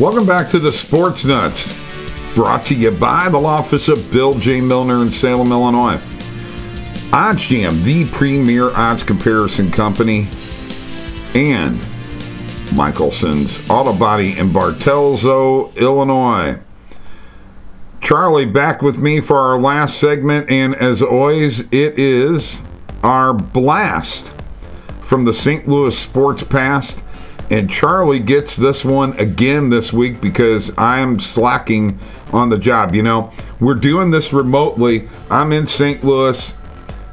Welcome back to the Sports Nutz, brought to you by the office of Bill J. Milner in Salem, Illinois. OddsJam, the premier odds comparison company, and Michelson's Auto Body in Bartelso, Illinois. Charlie back with me for our last segment, and as always, it is our blast from the St. Louis Sports Past. And Charlie gets this one again this week because I am slacking on the job. You know, we're doing this remotely. I'm in St. Louis.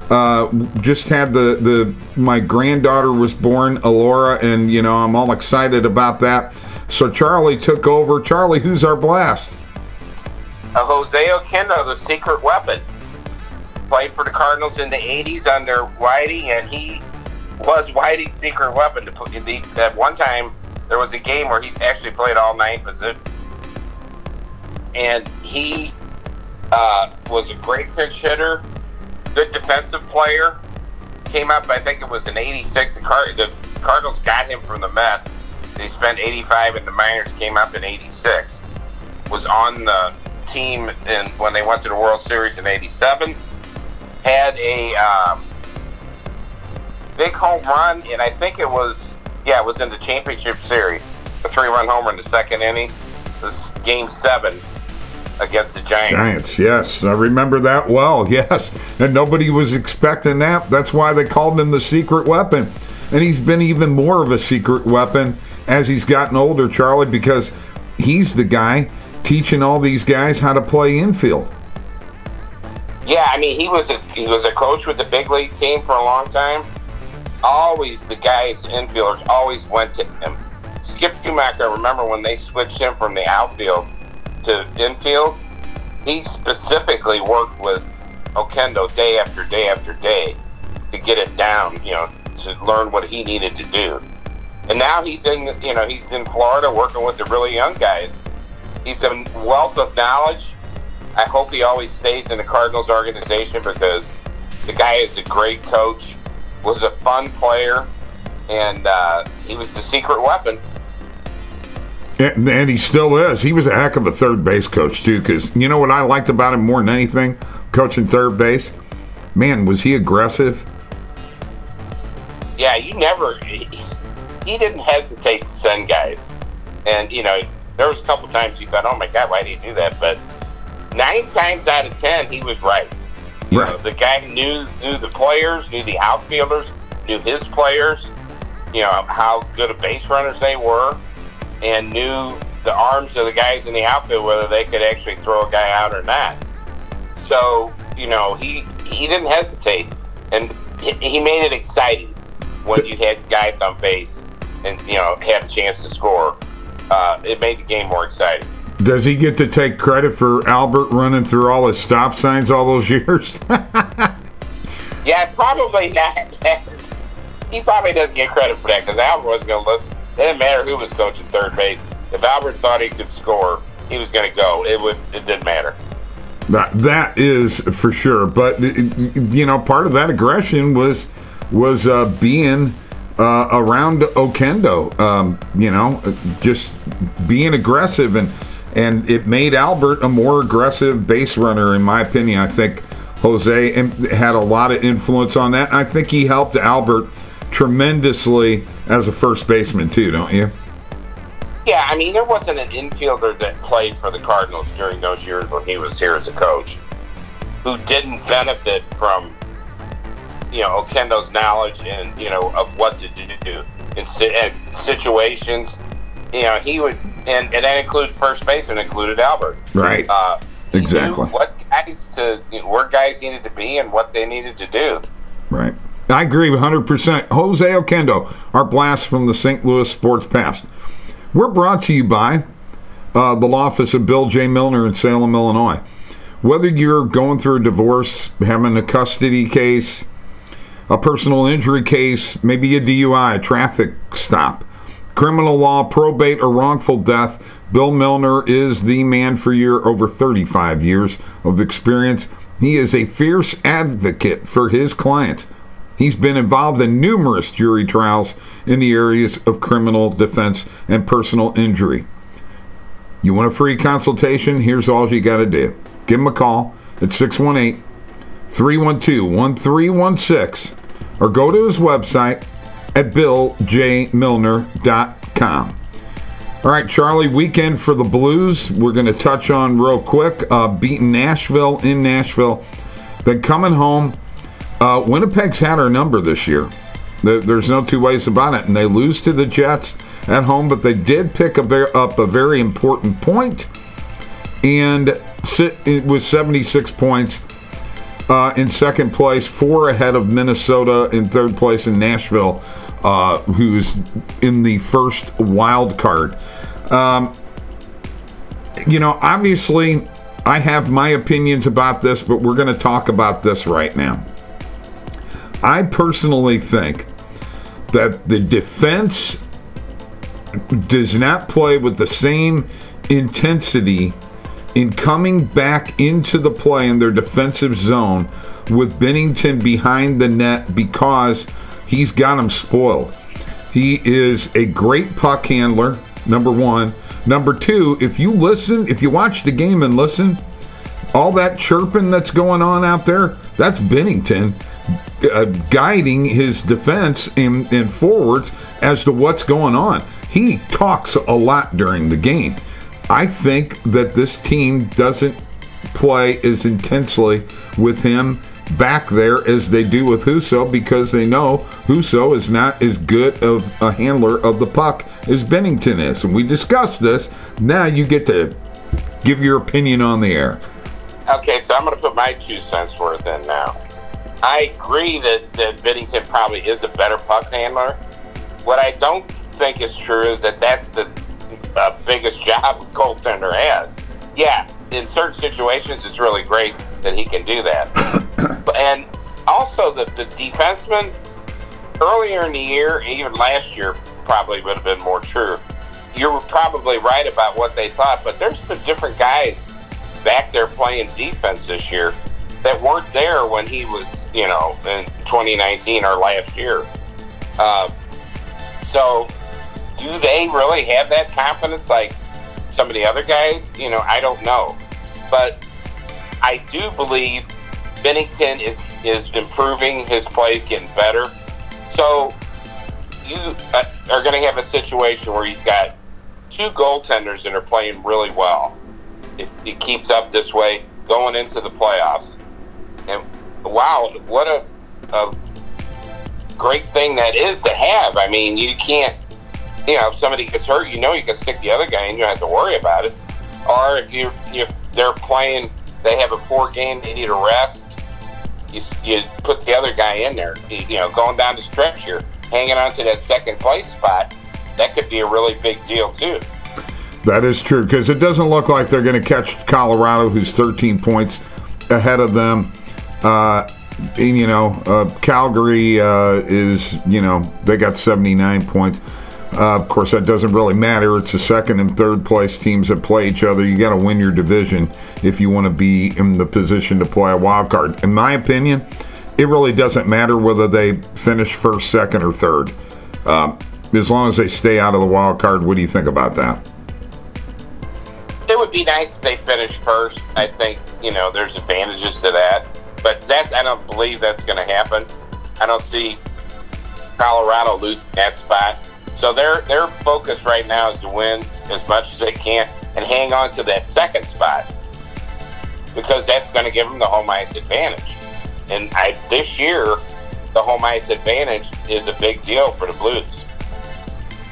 Uh, just had the the my granddaughter was born, Alora, and you know I'm all excited about that. So Charlie took over. Charlie, who's our blast? Uh, Jose Oquendo, the secret weapon, played for the Cardinals in the '80s under Whitey, and he was Whitey's secret weapon. To put, the, at one time, there was a game where he actually played all nine positions, and he uh, was a great pitch hitter, good defensive player. Came up, I think it was in '86. The, Card- the Cardinals got him from the Mets. They spent '85 in the minors. Came up in '86. Was on the team in, when they went to the World Series in '87. Had a um, big home run, and I think it was yeah, it was in the championship series. A three-run homer in the second inning. This game seven against the Giants. Giants, yes. I remember that well, yes. And nobody was expecting that. That's why they called him the secret weapon. And he's been even more of a secret weapon as he's gotten older, Charlie, because he's the guy teaching all these guys how to play infield. Yeah, I mean he was a he was a coach with the big league team for a long time. Always the guys infielders always went to him. Skip Schumaker, remember when they switched him from the outfield to infield, he specifically worked with Oquendo day after day after day to get it down, you know, to learn what he needed to do. And now he's in, you know, he's in Florida working with the really young guys. He's a wealth of knowledge. I hope he always stays in the Cardinals organization because the guy is a great coach, was a fun player, and uh, he was the secret weapon. And, and he still is. He was a heck of a third base coach, too, because you know what I liked about him more than anything? Coaching third base? Man, was he aggressive? Yeah, you never. He, he didn't hesitate to send guys, and you know there was a couple times you thought, "Oh my God, why did he do that?" But nine times out of ten, he was right. You Right. know, the guy knew knew the players, knew the outfielders, knew his players. You know how good of base runners they were, and knew the arms of the guys in the outfield whether they could actually throw a guy out or not. So you know he he didn't hesitate, and he, he made it exciting when you had guys on base and you know had a chance to score. Uh, it made the game more exciting. Does he get to take credit for Albert running through all his stop signs all those years? Yeah, probably not. he probably doesn't get credit for that because Albert wasn't going to listen. It didn't matter who was coaching third base. If Albert thought he could score, he was going to go. It would. It didn't matter. that, that is for sure. But you know, part of that aggression was was uh, being uh, around Oquendo. Um, you know, just being aggressive and and it made Albert a more aggressive base runner, in my opinion. I think Jose had a lot of influence on that. I think he helped Albert tremendously as a first baseman too, don't you? Yeah, I mean, there wasn't an infielder that played for the Cardinals during those years when he was here as a coach who didn't benefit from, you know, Oquendo's knowledge and, you know, of what to do in situations. You know, he would, and, and that included first base and included Albert. Right. Uh, Exactly. What guys to, you know, where guys needed to be and what they needed to do. Right. I agree 100%. Jose Oquendo, our blast from the St. Louis Sports Past. We're brought to you by uh, the law office of Bill J. Milner in Salem, Illinois. Whether you're going through a divorce, having a custody case, a personal injury case, maybe a DUI, a traffic stop, criminal law, probate, or wrongful death, Bill Milner is the man for your over 35 years of experience. He is a fierce advocate for his clients. He's been involved in numerous jury trials in the areas of criminal defense and personal injury. You want a free consultation? Here's all you got to do give him a call at 618 312 1316 or go to his website at billjmilner.com. All right, Charlie, weekend for the Blues. We're going to touch on real quick. Uh, beating Nashville in Nashville. Then coming home. Uh, Winnipeg's had our number this year. There's no two ways about it. And they lose to the Jets at home, but they did pick up a very important point and sit with 76 points uh, in second place, four ahead of Minnesota in third place in Nashville, uh, who's in the first wild card. Um, you know, obviously, I have my opinions about this, but we're going to talk about this right now. I personally think that the defense does not play with the same intensity in coming back into the play in their defensive zone with Binnington behind the net because he's got him spoiled. He is a great puck handler, number one. Number two, if you listen, if you watch the game and listen, all that chirping that's going on out there, that's Binnington uh, guiding his defense and, and forwards as to what's going on. He talks a lot during the game. I think that this team doesn't play as intensely with him back there as they do with Husso because they know Husso is not as good of a handler of the puck as Binnington is. And we discussed this. Now you get to give your opinion on the air. Okay, so I'm going to put my two cents worth in now. I agree that, that Binnington probably is a better puck handler. What I don't think is true is that that's the uh, biggest job a goaltender has. Yeah, in certain situations, it's really great that he can do that. And also, the, the defenseman, earlier in the year, even last year, probably would have been more true. You were probably right about what they thought, but there's been different guys back there playing defense this year that weren't there when he was, you know, in 2019 or last year. Uh, so do they really have that confidence like some of the other guys? You know, I don't know. But I do believe Binnington is, is improving his plays, getting better. So you uh, are going to have a situation where you've got two goaltenders that are playing really well. If it keeps up this way going into the playoffs. And wow, what a, a great thing that is to have. I mean, you can't you know, if somebody gets hurt, you know you can stick the other guy and you don't have to worry about it. Or if you if they're playing, they have a poor game, they need a rest. You, you put the other guy in there. You, know, going down the stretch here, hanging on to that second place spot, that could be a really big deal too. That is true because it doesn't look like they're going to catch Colorado, who's 13 points ahead of them. Uh, and, you know, uh, Calgary uh, is, you know, they got 79 points. Uh, of course, that doesn't really matter. It's the second and third place teams that play each other. You got to win your division if you want to be in the position to play a wild card. In my opinion, it really doesn't matter whether they finish first, second, or third. Um, as long as they stay out of the wild card, what do you think about that? It would be nice if they finish first. I think you know there's advantages to that, but that's I don't believe that's going to happen. I don't see Colorado losing that spot. So their their focus right now is to win as much as they can and hang on to that second spot because that's going to give them the home ice advantage. And I, this year, the home ice advantage is a big deal for the Blues.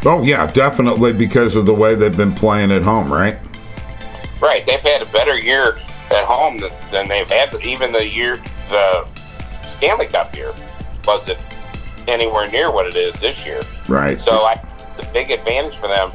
Oh yeah, definitely because of the way they've been playing at home, right? Right, they've had a better year at home than, than they've had even the year the Stanley Cup year wasn't anywhere near what it is this year. Right. So I, it's a big advantage for them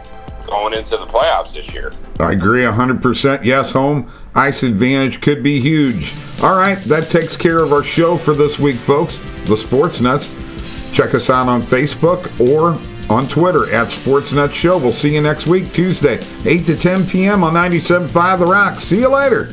going into the playoffs this year. I agree 100%. Yes, home ice advantage could be huge. All right, that takes care of our show for this week, folks. The Sports Nutz. Check us out on Facebook or on Twitter at Sports Nutz Show. We'll see you next week, Tuesday, 8 to 10 p.m. on 97.5 The Rock. See you later.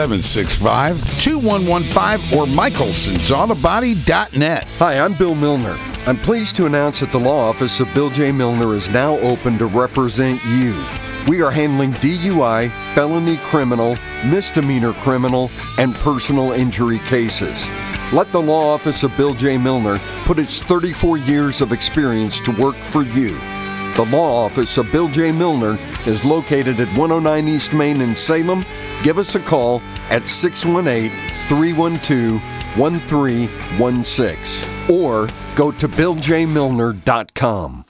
765 2115 or michelsonsautobody.net. Hi, I'm Bill Milner. I'm pleased to announce that the law office of Bill J. Milner is now open to represent you. We are handling DUI, felony criminal, misdemeanor criminal, and personal injury cases. Let the law office of Bill J. Milner put its 34 years of experience to work for you. The law office of Bill J. Milner is located at 109 East Main in Salem. Give us a call at 618 312 1316 or go to BillJMilner.com.